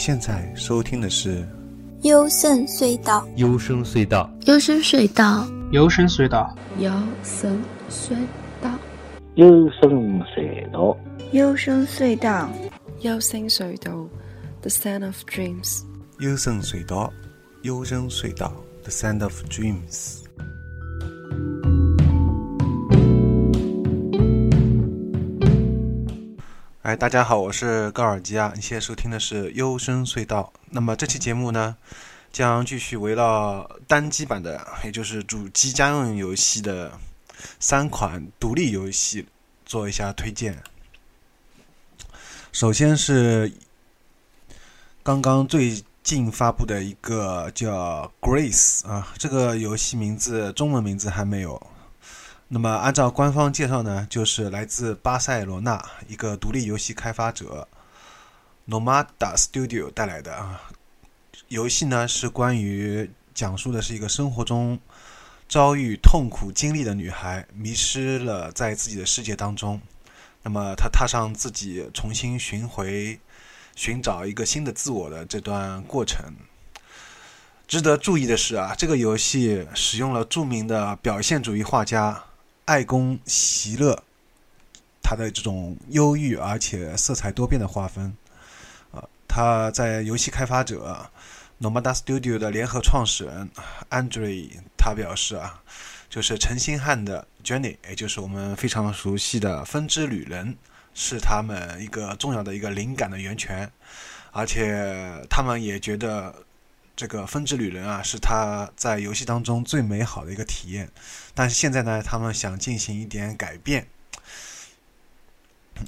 现在收听的是《幽深隧道》。幽深隧道，幽深隧道，幽深隧道，幽深隧道，幽深隧道，幽深隧道，幽深隧道，The Sound of Dreams。幽深隧道，幽深隧道，The Sound of Dreams。哎，大家好，我是高尔基啊。你现在收听的是幽深隧道。那么这期节目呢，将继续围绕单机版的，也就是主机家用游戏的三款独立游戏做一下推荐。首先是刚刚最近发布的一个叫《Grace》啊，这个游戏名字中文名字还没有。那么，按照官方介绍呢，就是来自巴塞罗那一个独立游戏开发者 Nomada Studio 带来的啊。游戏呢是关于讲述的是一个生活中遭遇痛苦经历的女孩，迷失了在自己的世界当中。那么，她踏上自己重新寻回、寻找一个新的自我的这段过程。值得注意的是啊，这个游戏使用了著名的表现主义画家。爱公席勒，他的这种忧郁而且色彩多变的划分，啊，他在游戏开发者 Nomada Studio 的联合创始人 Andre 他表示啊，就是陈星汉的 Journey，也就是我们非常熟悉的分支旅人，是他们一个重要的一个灵感的源泉，而且他们也觉得。这个分支旅人啊，是他在游戏当中最美好的一个体验。但是现在呢，他们想进行一点改变，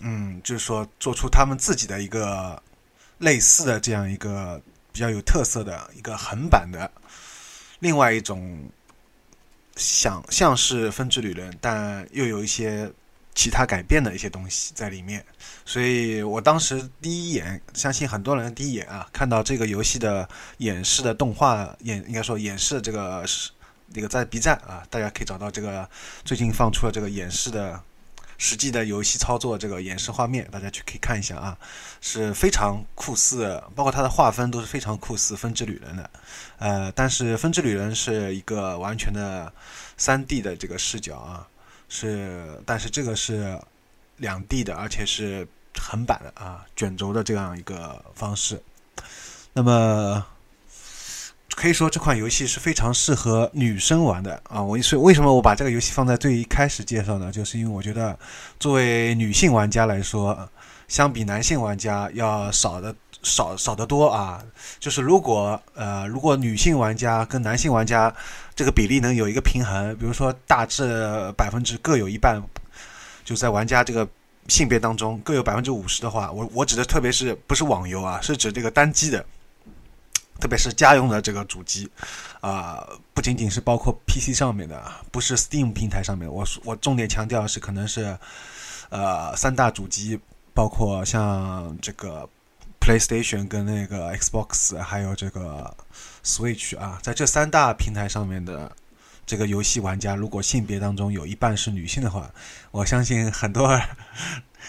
嗯，就是说做出他们自己的一个类似的这样一个比较有特色的一个横版的另外一种想像是分支旅人，但又有一些。其他改变的一些东西在里面，所以我当时第一眼，相信很多人第一眼啊，看到这个游戏的演示的动画演，应该说演示这个是那个在 B 站啊，大家可以找到这个最近放出了这个演示的实际的游戏操作这个演示画面，大家去可以看一下啊，是非常酷似，包括它的划分都是非常酷似分之旅人的，呃，但是分之旅人是一个完全的三 D 的这个视角啊。是，但是这个是两 D 的，而且是横版的啊，卷轴的这样一个方式。那么可以说这款游戏是非常适合女生玩的啊。我是为什么我把这个游戏放在最一开始介绍呢？就是因为我觉得作为女性玩家来说，相比男性玩家要少的少少得多啊。就是如果呃，如果女性玩家跟男性玩家。这个比例能有一个平衡，比如说大致百分之各有一半，就在玩家这个性别当中各有百分之五十的话，我我指的特别是不是网游啊，是指这个单机的，特别是家用的这个主机，啊，不仅仅是包括 PC 上面的，不是 Steam 平台上面，我我重点强调是可能是，呃，三大主机，包括像这个 PlayStation 跟那个 Xbox，还有这个。Switch 啊，在这三大平台上面的这个游戏玩家，如果性别当中有一半是女性的话，我相信很多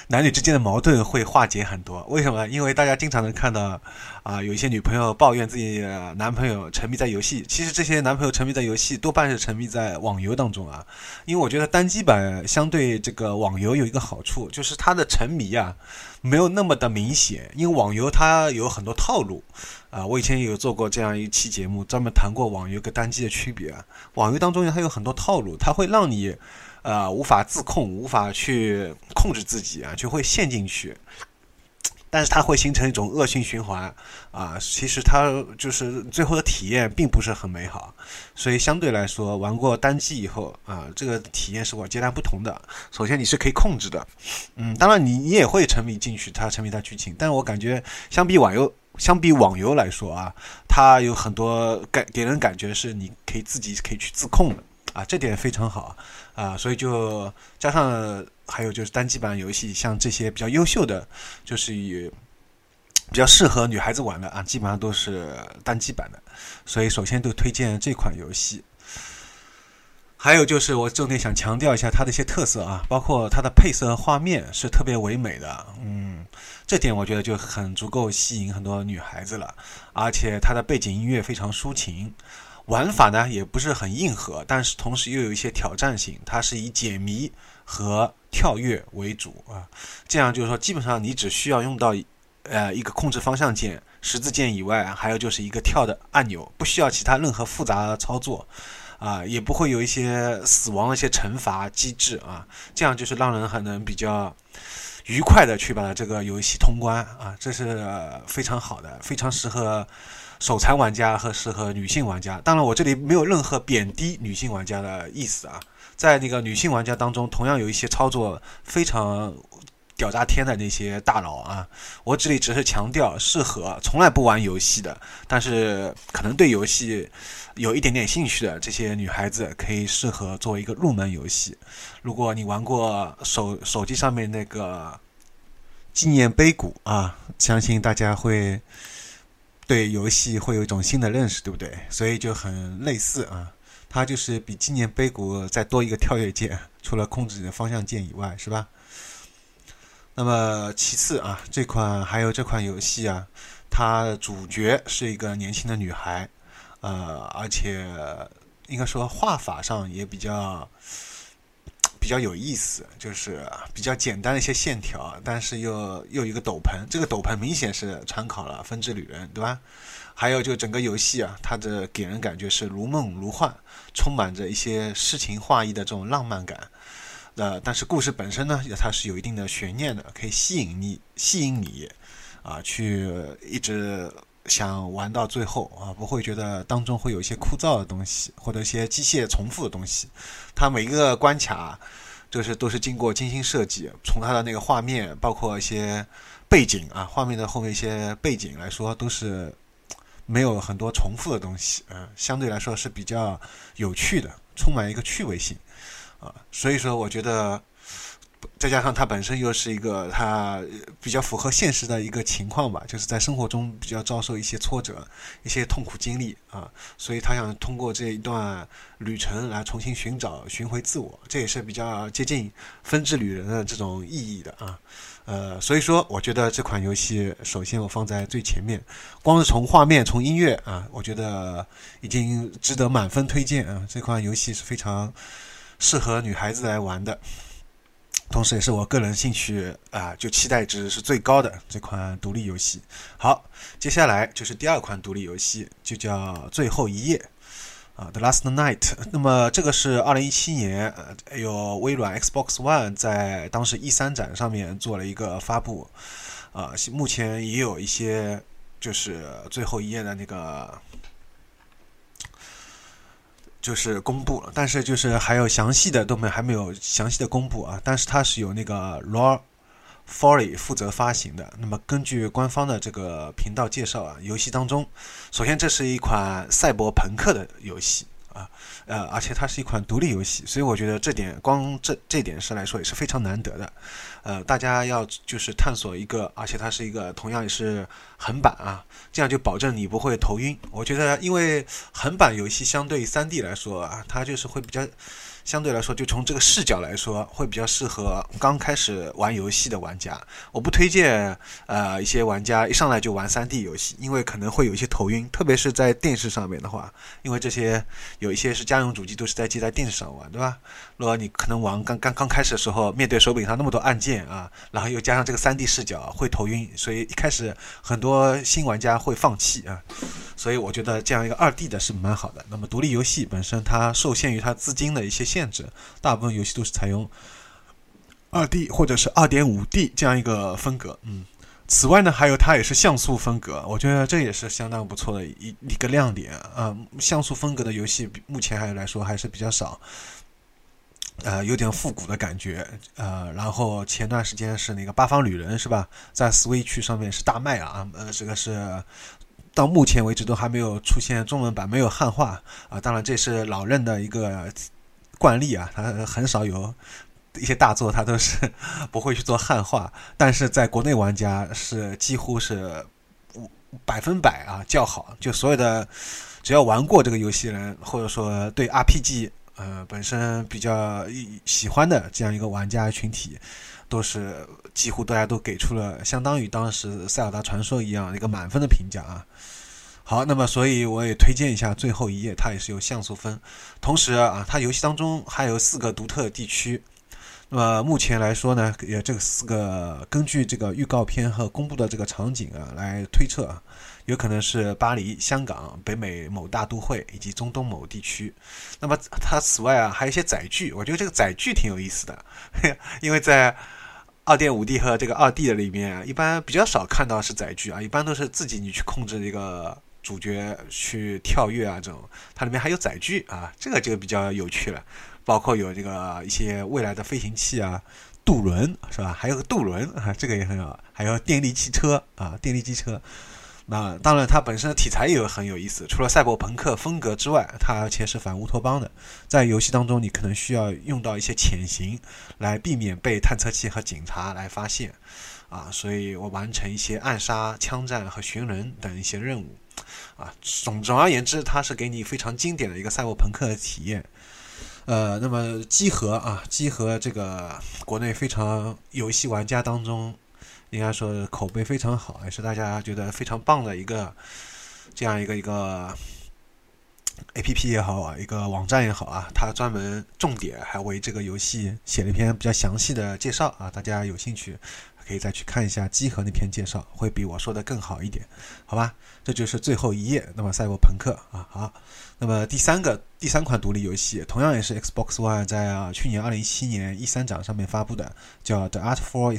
男女之间的矛盾会化解很多。为什么？因为大家经常能看到啊，有一些女朋友抱怨自己男朋友沉迷在游戏。其实这些男朋友沉迷在游戏，多半是沉迷在网游当中啊。因为我觉得单机版相对这个网游有一个好处，就是它的沉迷啊没有那么的明显。因为网游它有很多套路。啊，我以前也有做过这样一期节目，专门谈过网游跟单机的区别。网游当中它有很多套路，它会让你，呃，无法自控，无法去控制自己啊，就会陷进去。但是它会形成一种恶性循环啊，其实它就是最后的体验并不是很美好。所以相对来说，玩过单机以后啊，这个体验是我截然不同的。首先你是可以控制的，嗯，当然你你也会沉迷进去，它沉迷它剧情，但是我感觉相比网游。相比网游来说啊，它有很多感给人感觉是你可以自己可以去自控的。啊，这点非常好。啊，所以就加上还有就是单机版游戏，像这些比较优秀的，就是也比较适合女孩子玩的啊，基本上都是单机版的，所以首先都推荐这款游戏。还有就是我重点想强调一下它的一些特色啊，包括它的配色画面是特别唯美的，嗯，这点我觉得就很足够吸引很多女孩子了。而且它的背景音乐非常抒情，玩法呢也不是很硬核，但是同时又有一些挑战性，它是以解谜和跳跃为主啊，这样就是说基本上你只需要用到呃一个控制方向键。十字键以外，还有就是一个跳的按钮，不需要其他任何复杂的操作，啊，也不会有一些死亡的一些惩罚机制啊，这样就是让人还能比较愉快的去把这个游戏通关啊，这是非常好的，非常适合手残玩家和适合女性玩家。当然，我这里没有任何贬低女性玩家的意思啊，在那个女性玩家当中，同样有一些操作非常。屌炸天的那些大佬啊！我这里只是强调，适合从来不玩游戏的，但是可能对游戏有一点点兴趣的这些女孩子，可以适合作为一个入门游戏。如果你玩过手手机上面那个纪念碑谷啊，相信大家会对游戏会有一种新的认识，对不对？所以就很类似啊，它就是比纪念碑谷再多一个跳跃键，除了控制你的方向键以外，是吧？那么其次啊，这款还有这款游戏啊，它的主角是一个年轻的女孩，呃，而且应该说画法上也比较比较有意思，就是比较简单的一些线条，但是又又一个斗篷，这个斗篷明显是参考了《风之旅人》，对吧？还有就整个游戏啊，它的给人感觉是如梦如幻，充满着一些诗情画意的这种浪漫感。呃，但是故事本身呢，它是有一定的悬念的，可以吸引你，吸引你，啊，去一直想玩到最后啊，不会觉得当中会有一些枯燥的东西，或者一些机械重复的东西。它每一个关卡，就是都是经过精心设计，从它的那个画面，包括一些背景啊，画面的后面一些背景来说，都是没有很多重复的东西，嗯，相对来说是比较有趣的，充满一个趣味性。啊，所以说我觉得，再加上他本身又是一个他比较符合现实的一个情况吧，就是在生活中比较遭受一些挫折、一些痛苦经历啊，所以他想通过这一段旅程来重新寻找、寻回自我，这也是比较接近分支旅人的这种意义的啊。呃，所以说我觉得这款游戏首先我放在最前面，光是从画面、从音乐啊，我觉得已经值得满分推荐啊。这款游戏是非常。适合女孩子来玩的，同时也是我个人兴趣啊，就期待值是最高的这款独立游戏。好，接下来就是第二款独立游戏，就叫《最后一夜》啊，《The Last Night》。那么这个是二零一七年，呃，有微软 Xbox One 在当时 E 三展上面做了一个发布，啊，目前也有一些就是《最后一页》的那个。就是公布了，但是就是还有详细的都没还没有详细的公布啊。但是它是由那个 Raw Folly 负责发行的。那么根据官方的这个频道介绍啊，游戏当中，首先这是一款赛博朋克的游戏。啊，呃，而且它是一款独立游戏，所以我觉得这点光这这点是来说也是非常难得的。呃，大家要就是探索一个，而且它是一个同样也是横版啊，这样就保证你不会头晕。我觉得，因为横版游戏相对于三 D 来说啊，它就是会比较。相对来说，就从这个视角来说，会比较适合刚开始玩游戏的玩家。我不推荐呃一些玩家一上来就玩 3D 游戏，因为可能会有一些头晕，特别是在电视上面的话，因为这些有一些是家用主机都是在接在电视上玩，对吧？如果你可能玩刚刚刚开始的时候，面对手柄上那么多按键啊，然后又加上这个 3D 视角，会头晕，所以一开始很多新玩家会放弃啊。所以我觉得这样一个二 D 的是蛮好的。那么独立游戏本身它受限于它资金的一些限制，大部分游戏都是采用二 D 或者是二点五 D 这样一个风格。嗯，此外呢，还有它也是像素风格，我觉得这也是相当不错的一一个亮点啊。像素风格的游戏目前还来说还是比较少，呃，有点复古的感觉。呃，然后前段时间是那个八方旅人是吧，在 Switch 上面是大卖啊，呃，这个是。到目前为止都还没有出现中文版，没有汉化啊！当然这是老任的一个惯例啊，他很少有一些大作他都是不会去做汉化，但是在国内玩家是几乎是百分百啊叫好，就所有的只要玩过这个游戏人，或者说对 RPG 呃，本身比较喜欢的这样一个玩家群体，都是几乎大家都给出了相当于当时《塞尔达传说》一样一个满分的评价啊。好，那么所以我也推荐一下最后一页，它也是有像素分，同时啊，它游戏当中还有四个独特地区。那么目前来说呢，也这四个根据这个预告片和公布的这个场景啊来推测啊，有可能是巴黎、香港、北美某大都会以及中东某地区。那么它此外啊，还有一些载具，我觉得这个载具挺有意思的，因为在二点五 D 和这个二 D 的里面啊，一般比较少看到是载具啊，一般都是自己你去控制这个主角去跳跃啊这种，它里面还有载具啊，这个就比较有趣了。包括有这个一些未来的飞行器啊，渡轮是吧？还有个渡轮啊，这个也很好。还有电力汽车啊，电力机车。那当然，它本身的题材也有很有意思。除了赛博朋克风格之外，它而且是反乌托邦的。在游戏当中，你可能需要用到一些潜行，来避免被探测器和警察来发现啊。所以我完成一些暗杀、枪战和寻人等一些任务啊。总总而言之，它是给你非常经典的一个赛博朋克的体验。呃，那么机核啊，机核这个国内非常游戏玩家当中，应该说口碑非常好，也是大家觉得非常棒的一个这样一个一个 A P P 也好啊，一个网站也好啊，它专门重点还为这个游戏写了一篇比较详细的介绍啊，大家有兴趣可以再去看一下机核那篇介绍，会比我说的更好一点，好吧？这就是最后一页，那么赛博朋克啊，好。那么第三个第三款独立游戏，同样也是 Xbox One 在啊去年二零一七年一三展上面发布的，叫 The Artful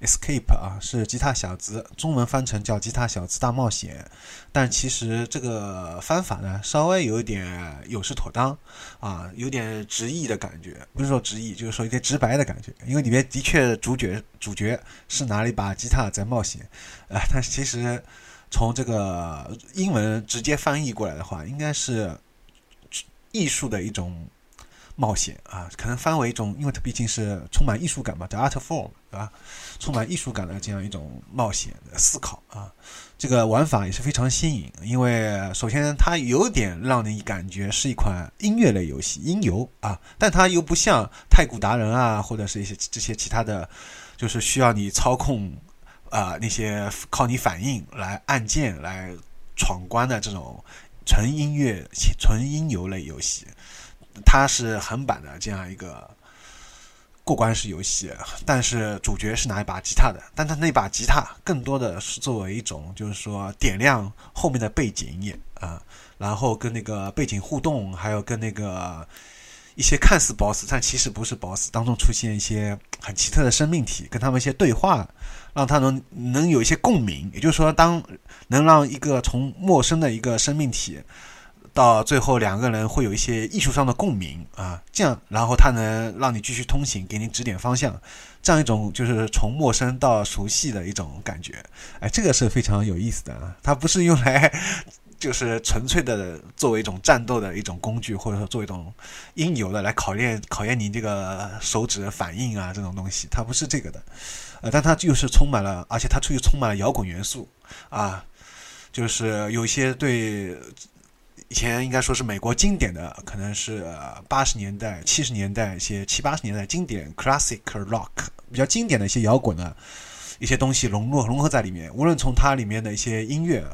Escape 啊，是吉他小子，中文翻成叫吉他小子大冒险。但其实这个翻法呢，稍微有一点有失妥当啊，有点直译的感觉，不是说直译，就是说有点直白的感觉。因为里面的确主角主角是拿了一把吉他在冒险，啊，但其实。从这个英文直接翻译过来的话，应该是艺术的一种冒险啊，可能翻为一种，因为它毕竟是充满艺术感嘛，the art form，对吧？充满艺术感的这样一种冒险的思考啊，这个玩法也是非常新颖，因为首先它有点让你感觉是一款音乐类游戏，音游啊，但它又不像太古达人啊，或者是一些这些其他的，就是需要你操控。啊，那些靠你反应来按键来闯关的这种纯音乐、纯音游类游戏，它是横版的这样一个过关式游戏，但是主角是拿一把吉他的，但他那把吉他更多的是作为一种，就是说点亮后面的背景啊，然后跟那个背景互动，还有跟那个。一些看似 BOSS，但其实不是 BOSS，当中出现一些很奇特的生命体，跟他们一些对话，让他能能有一些共鸣。也就是说，当能让一个从陌生的一个生命体，到最后两个人会有一些艺术上的共鸣啊，这样，然后他能让你继续通行，给你指点方向，这样一种就是从陌生到熟悉的一种感觉。哎，这个是非常有意思的啊，它不是用来。就是纯粹的作为一种战斗的一种工具，或者说作为一种应有的来考验考验你这个手指反应啊，这种东西，它不是这个的，呃，但它又是充满了，而且它出于充满了摇滚元素啊，就是有一些对以前应该说是美国经典的，可能是八十年代、七十年代一些七八十年代经典 classic rock 比较经典的一些摇滚的一些东西融入融合在里面，无论从它里面的一些音乐。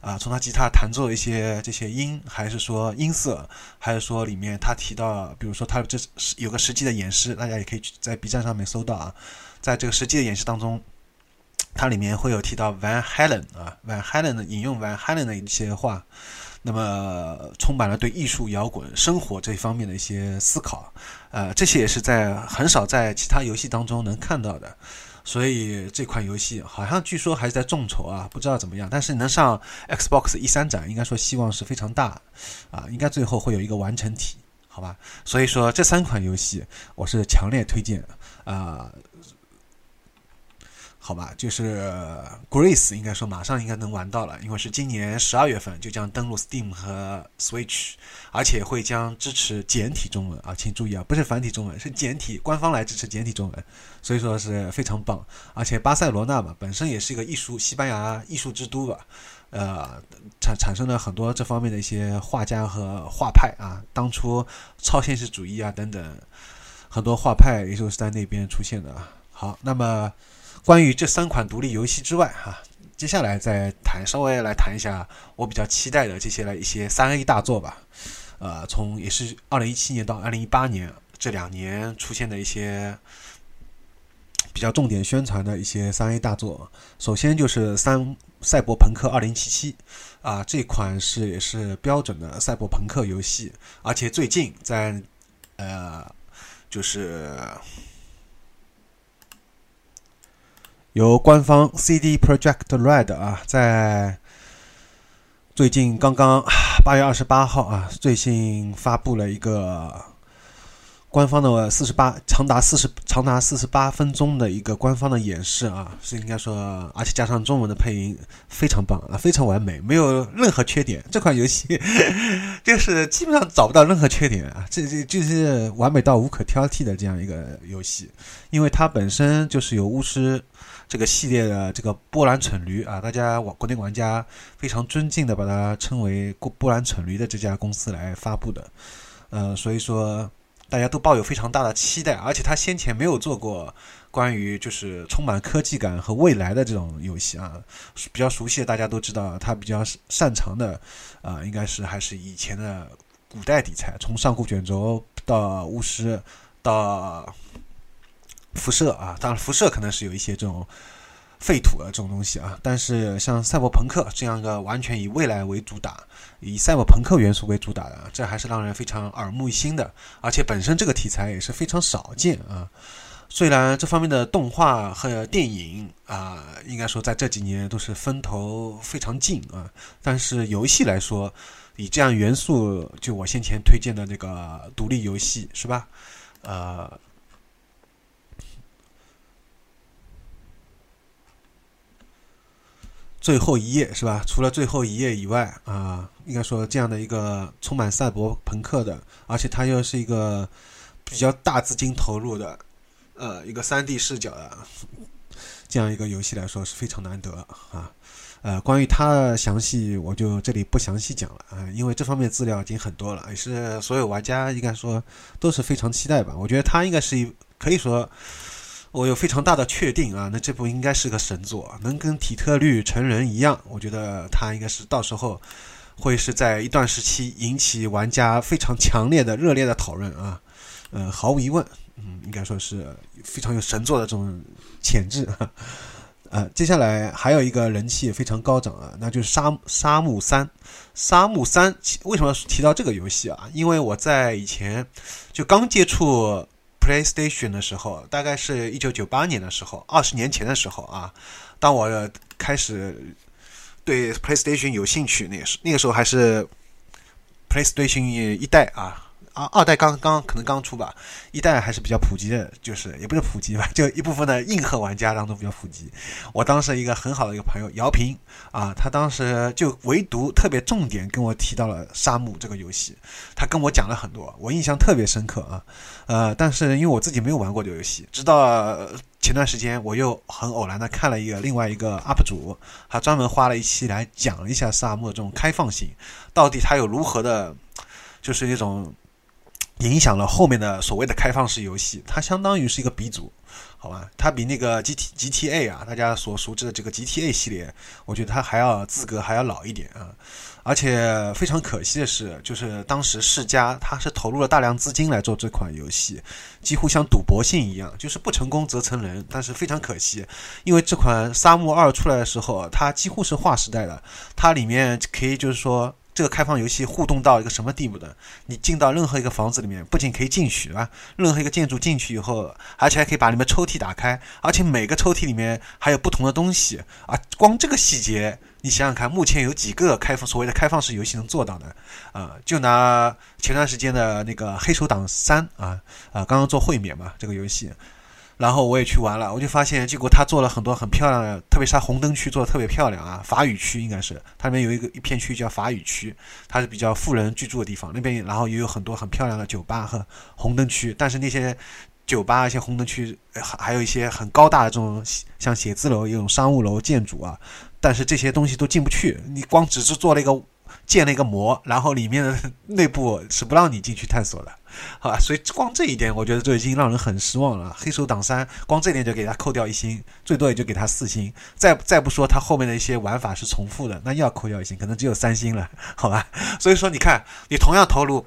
啊，从他吉他弹奏一些这些音，还是说音色，还是说里面他提到，比如说他这是有个实际的演示，大家也可以去在 B 站上面搜到啊。在这个实际的演示当中，它里面会有提到 Van Halen 啊，Van Halen 引用 Van Halen 的一些话，那么充满了对艺术、摇滚、生活这方面的一些思考，呃，这些也是在很少在其他游戏当中能看到的。所以这款游戏好像据说还是在众筹啊，不知道怎么样。但是能上 Xbox 一三展，应该说希望是非常大，啊，应该最后会有一个完成体，好吧？所以说这三款游戏我是强烈推荐啊。好吧，就是 Grace 应该说马上应该能玩到了，因为是今年十二月份就将登陆 Steam 和 Switch，而且会将支持简体中文啊，请注意啊，不是繁体中文，是简体，官方来支持简体中文，所以说是非常棒。而且巴塞罗那嘛，本身也是一个艺术西班牙艺术之都吧，呃，产产生了很多这方面的一些画家和画派啊。当初超现实主义啊等等，很多画派也就是在那边出现的。好，那么关于这三款独立游戏之外，哈，接下来再谈，稍微来谈一下我比较期待的这些来一些三 A 大作吧。呃，从也是二零一七年到二零一八年这两年出现的一些。比较重点宣传的一些三 A 大作，首先就是《三赛博朋克2077》啊，这款是也是标准的赛博朋克游戏，而且最近在呃，就是由官方 CD Project Red 啊，在最近刚刚八月二十八号啊，最新发布了一个。官方的四十八长达四十长达四十八分钟的一个官方的演示啊，是应该说，而且加上中文的配音，非常棒啊，非常完美，没有任何缺点。这款游戏就 是基本上找不到任何缺点啊，这这就是完美到无可挑剔的这样一个游戏，因为它本身就是有巫师这个系列的这个波兰蠢驴啊，大家玩国内玩家非常尊敬的把它称为波波兰蠢驴的这家公司来发布的，呃，所以说。大家都抱有非常大的期待，而且他先前没有做过关于就是充满科技感和未来的这种游戏啊，比较熟悉的大家都知道，他比较擅长的啊，应该是还是以前的古代题材，从上古卷轴到巫师到辐射啊，当然辐射可能是有一些这种。废土的这种东西啊，但是像赛博朋克这样一个完全以未来为主打、以赛博朋克元素为主打的，这还是让人非常耳目一新的。而且本身这个题材也是非常少见啊。虽然这方面的动画和电影啊，应该说在这几年都是风头非常劲啊，但是游戏来说，以这样元素，就我先前推荐的那个独立游戏是吧？呃。最后一页是吧？除了最后一页以外啊，应该说这样的一个充满赛博朋克的，而且它又是一个比较大资金投入的，呃，一个三 D 视角的这样一个游戏来说是非常难得啊。呃，关于它的详细，我就这里不详细讲了啊，因为这方面资料已经很多了，也是所有玩家应该说都是非常期待吧。我觉得它应该是一可以说。我有非常大的确定啊，那这部应该是个神作，能跟底特律成人一样，我觉得它应该是到时候会是在一段时期引起玩家非常强烈的、热烈的讨论啊。呃，毫无疑问，嗯，应该说是非常有神作的这种潜质。呃，接下来还有一个人气也非常高涨啊，那就是《沙沙漠三》。《沙漠三》为什么提到这个游戏啊？因为我在以前就刚接触。PlayStation 的时候，大概是一九九八年的时候，二十年前的时候啊。当我开始对 PlayStation 有兴趣，那时那个时候还是 PlayStation 一代啊。啊，二代刚刚可能刚出吧，一代还是比较普及的，就是也不是普及吧，就一部分的硬核玩家当中比较普及。我当时一个很好的一个朋友姚平啊，他当时就唯独特别重点跟我提到了《沙漠》这个游戏，他跟我讲了很多，我印象特别深刻啊。呃，但是因为我自己没有玩过这个游戏，直到前段时间我又很偶然的看了一个另外一个 UP 主，他专门花了一期来讲了一下《沙漠》这种开放性，到底它有如何的，就是一种。影响了后面的所谓的开放式游戏，它相当于是一个鼻祖，好吧？它比那个 G T G T A 啊，大家所熟知的这个 G T A 系列，我觉得它还要资格还要老一点啊。而且非常可惜的是，就是当时世嘉它是投入了大量资金来做这款游戏，几乎像赌博性一样，就是不成功则成仁。但是非常可惜，因为这款《沙漠二》出来的时候，它几乎是划时代的，它里面可以就是说。这个开放游戏互动到一个什么地步的？你进到任何一个房子里面，不仅可以进去啊，任何一个建筑进去以后，而且还可以把里面抽屉打开，而且每个抽屉里面还有不同的东西啊！光这个细节，你想想看，目前有几个开放所谓的开放式游戏能做到的？啊，就拿前段时间的那个《黑手党三》啊啊，刚刚做会免嘛，这个游戏。然后我也去玩了，我就发现，结果他做了很多很漂亮的，特别是他红灯区做的特别漂亮啊。法语区应该是，它里面有一个一片区叫法语区，它是比较富人居住的地方，那边然后也有很多很漂亮的酒吧和红灯区。但是那些酒吧、一些红灯区，还还有一些很高大的这种像写字楼、一种商务楼建筑啊，但是这些东西都进不去，你光只是做了一个建了一个模，然后里面的内部是不让你进去探索的，好吧？所以光这一点，我觉得就已经让人很失望了。黑手党三光这点就给他扣掉一星，最多也就给他四星，再再不说他后面的一些玩法是重复的，那又要扣掉一星，可能只有三星了，好吧？所以说你看，你同样投入。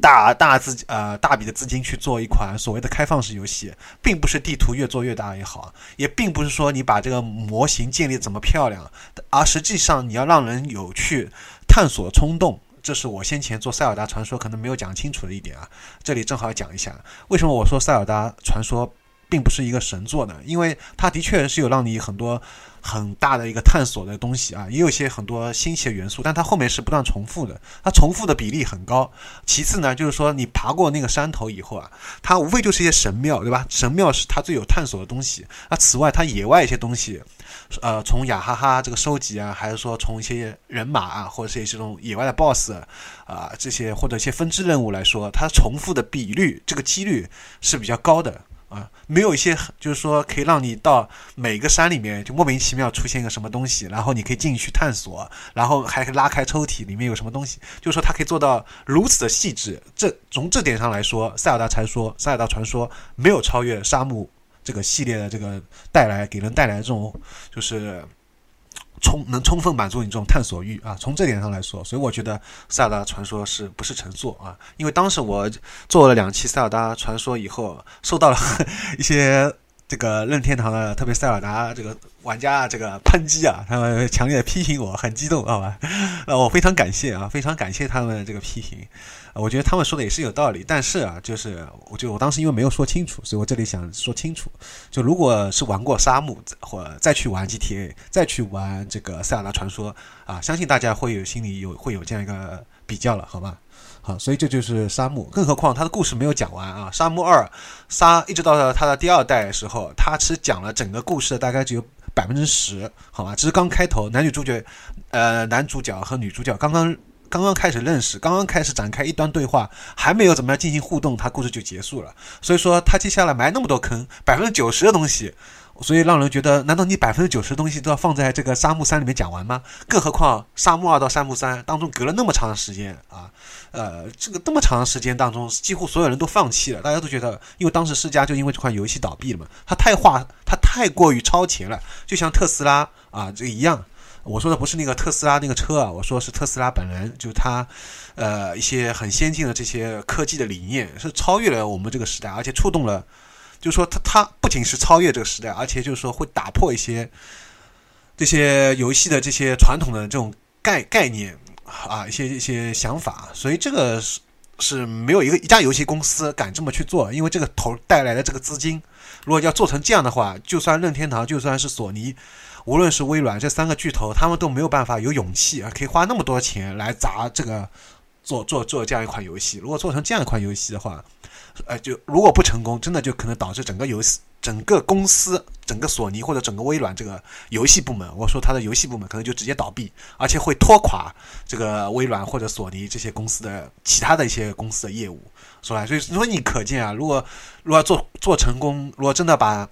大大资呃大笔的资金去做一款所谓的开放式游戏，并不是地图越做越大也好，也并不是说你把这个模型建立怎么漂亮，而实际上你要让人有去探索冲动，这是我先前做塞尔达传说可能没有讲清楚的一点啊，这里正好讲一下，为什么我说塞尔达传说并不是一个神作呢？因为它的确是有让你很多。很大的一个探索的东西啊，也有些很多新奇的元素，但它后面是不断重复的，它重复的比例很高。其次呢，就是说你爬过那个山头以后啊，它无非就是一些神庙，对吧？神庙是它最有探索的东西。那此外，它野外一些东西，呃，从雅哈哈这个收集啊，还是说从一些人马啊，或者是这种野外的 BOSS 啊这些或者一些分支任务来说，它重复的比率这个几率是比较高的。啊，没有一些就是说可以让你到每个山里面就莫名其妙出现一个什么东西，然后你可以进去探索，然后还可以拉开抽屉里面有什么东西，就是说它可以做到如此的细致。这从这点上来说，《塞尔达传说》《塞尔达传说》没有超越《沙漠》这个系列的这个带来给人带来这种就是。充能充分满足你这种探索欲啊！从这点上来说，所以我觉得《塞尔达传说》是不是成作啊？因为当时我做了两期《塞尔达传说》以后，受到了 一些这个任天堂的，特别塞尔达这个玩家这个抨击啊，他们强烈批评我，很激动，好吧？呃，我非常感谢啊，非常感谢他们这个批评。我觉得他们说的也是有道理，但是啊，就是我就我当时因为没有说清楚，所以我这里想说清楚。就如果是玩过沙漠，或再去玩 GTA，再去玩这个塞尔达传说啊，相信大家会有心里有会有这样一个比较了，好吧？好，所以这就是沙漠。更何况他的故事没有讲完啊，沙漠二沙一直到他的第二代的时候，他只讲了整个故事大概只有百分之十，好吧？只是刚开头，男女主角，呃，男主角和女主角刚刚。刚刚开始认识，刚刚开始展开一段对话，还没有怎么样进行互动，他故事就结束了。所以说，他接下来埋那么多坑，百分之九十的东西，所以让人觉得，难道你百分之九十的东西都要放在这个沙漠三里面讲完吗？更何况沙漠二到沙漠三当中隔了那么长的时间啊，呃，这个这么长的时间当中，几乎所有人都放弃了，大家都觉得，因为当时世嘉就因为这款游戏倒闭了嘛，它太化，它太过于超前了，就像特斯拉啊这一样。我说的不是那个特斯拉那个车啊，我说是特斯拉本人，就是他，呃，一些很先进的这些科技的理念是超越了我们这个时代，而且触动了，就是说他他不仅是超越这个时代，而且就是说会打破一些这些游戏的这些传统的这种概概念啊，一些一些想法，所以这个是是没有一个一家游戏公司敢这么去做，因为这个投带来的这个资金，如果要做成这样的话，就算任天堂，就算是索尼。无论是微软这三个巨头，他们都没有办法有勇气啊，可以花那么多钱来砸这个做做做这样一款游戏。如果做成这样一款游戏的话，呃，就如果不成功，真的就可能导致整个游戏、整个公司、整个索尼或者整个微软这个游戏部门，我说它的游戏部门可能就直接倒闭，而且会拖垮这个微软或者索尼这些公司的其他的一些公司的业务。说来，所以所以你可见啊，如果如果做做成功，如果真的把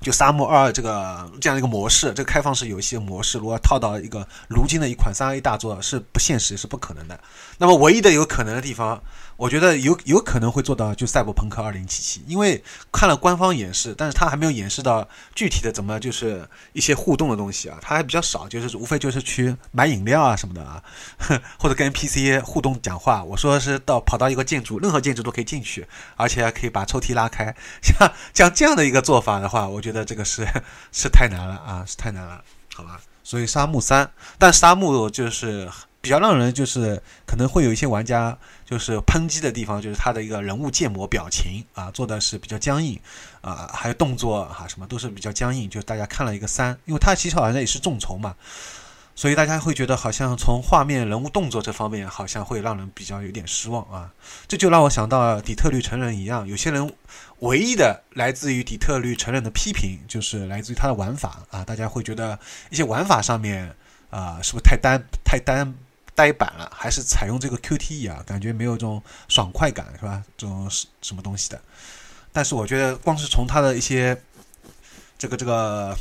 就沙漠二这个这样一个模式，这个开放式游戏的模式，如果套到一个如今的一款三 A 大作，是不现实，是不可能的。那么唯一的有可能的地方。我觉得有有可能会做到就赛博朋克二零七七，因为看了官方演示，但是他还没有演示到具体的怎么就是一些互动的东西啊，他还比较少，就是无非就是去买饮料啊什么的啊，或者跟 PC 互动讲话。我说是到跑到一个建筑，任何建筑都可以进去，而且还可以把抽屉拉开，像像这样的一个做法的话，我觉得这个是 是太难了啊，是太难了，好吧？所以沙漠三，但沙漠就是。比较让人就是可能会有一些玩家就是抨击的地方，就是他的一个人物建模表情啊做的是比较僵硬啊，还有动作哈什么都是比较僵硬，就大家看了一个三，因为他其实好像也是众筹嘛，所以大家会觉得好像从画面、人物动作这方面好像会让人比较有点失望啊。这就让我想到底特律成人一样，有些人唯一的来自于底特律成人的批评就是来自于他的玩法啊，大家会觉得一些玩法上面啊是不是太单太单。呆板了，还是采用这个 QTE 啊？感觉没有这种爽快感，是吧？这种什什么东西的？但是我觉得光是从它的一些这个这个，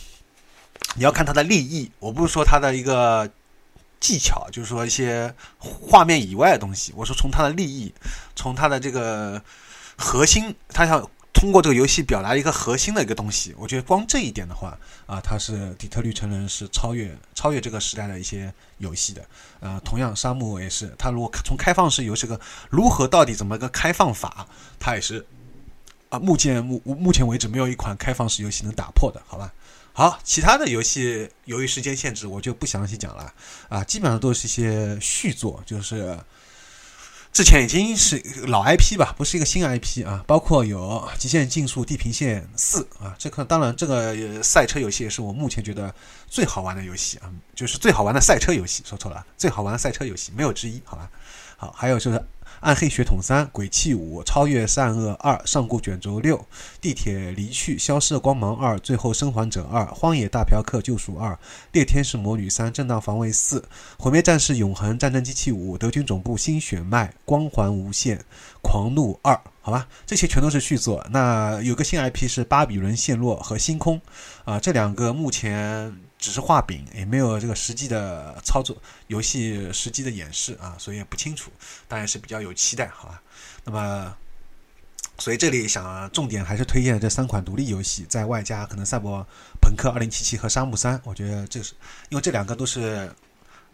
你要看它的立意，我不是说它的一个技巧，就是说一些画面以外的东西，我说从它的立意，从它的这个核心，它想通过这个游戏表达一个核心的一个东西，我觉得光这一点的话，啊，它是底特律成人是超越超越这个时代的一些游戏的，啊，同样沙漠也是，它如果从开放式游戏个如何到底怎么个开放法，它也是啊，目前目目前为止没有一款开放式游戏能打破的，好吧？好，其他的游戏由于时间限制，我就不详细讲了，啊，基本上都是一些续作，就是。之前已经是老 IP 吧，不是一个新 IP 啊，包括有《极限竞速：地平线四》啊，这个当然这个赛车游戏也是我目前觉得最好玩的游戏啊，就是最好玩的赛车游戏，说错了，最好玩的赛车游戏没有之一，好吧？好，还有就是《暗黑血统三》《鬼泣五》《超越善恶二》《上古卷轴六》《地铁离去》《消失的光芒二》《最后生还者二》《荒野大嫖客：救赎二》《猎天使魔女三》《正当防卫四》《毁灭战士：永恒战争机器五》《德军总部新血脉》《光环无限》《狂怒二》，好吧，这些全都是续作。那有个新 IP 是《巴比伦陷落》和《星空》啊，这两个目前只是画饼，也没有这个实际的操作，游戏实际的演示啊，所以也不清楚，当然是比较有期待，好吧？那么，所以这里想重点还是推荐这三款独立游戏，在外加可能《赛博朋克二零七七》和《沙漠三》，我觉得这是因为这两个都是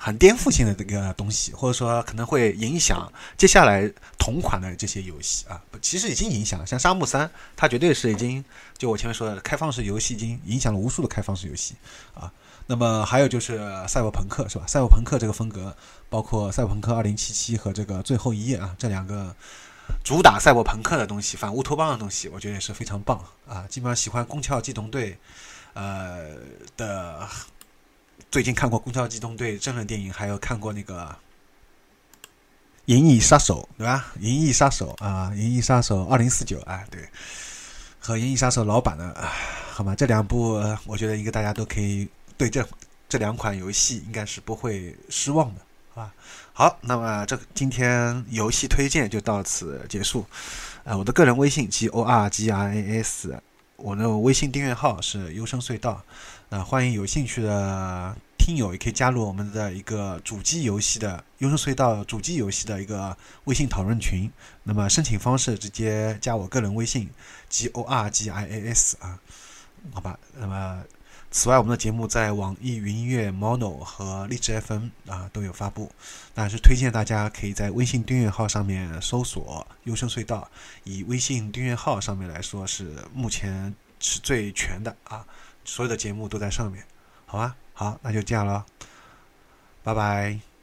很颠覆性的这个东西，或者说可能会影响接下来同款的这些游戏啊。其实已经影响了，像《沙漠三》，它绝对是已经就我前面说的开放式游戏，已经影响了无数的开放式游戏啊。那么还有就是赛博朋克是吧？赛博朋克这个风格，包括赛博朋克2077和这个最后一页啊，这两个。主打赛博朋克的东西，反乌托邦的东西，我觉得也是非常棒啊！基本上喜欢《宫壳机动队》呃的，最近看过《攻壳机动队》真人电影，还有看过那个《银翼杀手》，对吧？《银翼杀手》啊，《银翼杀手二零四九》啊，对，和《银翼杀手》老版的，好吗？这两部我觉得应该大家都可以对这这两款游戏应该是不会失望的。好吧，好，那么这今天游戏推荐就到此结束。呃，我的个人微信 g o r g r a s，我的微信订阅号是优声隧道。那欢迎有兴趣的听友也可以加入我们的一个主机游戏的优声隧道主机游戏的一个微信讨论群。那么申请方式直接加我个人微信 g o r g i a s 啊，好吧，那么。此外，我们的节目在网易云音乐、Mono 和荔枝 FM 啊都有发布，那是推荐大家可以在微信订阅号上面搜索“优声隧道”，以微信订阅号上面来说是目前是最全的啊，所有的节目都在上面，好吧？好，那就这样了，拜拜。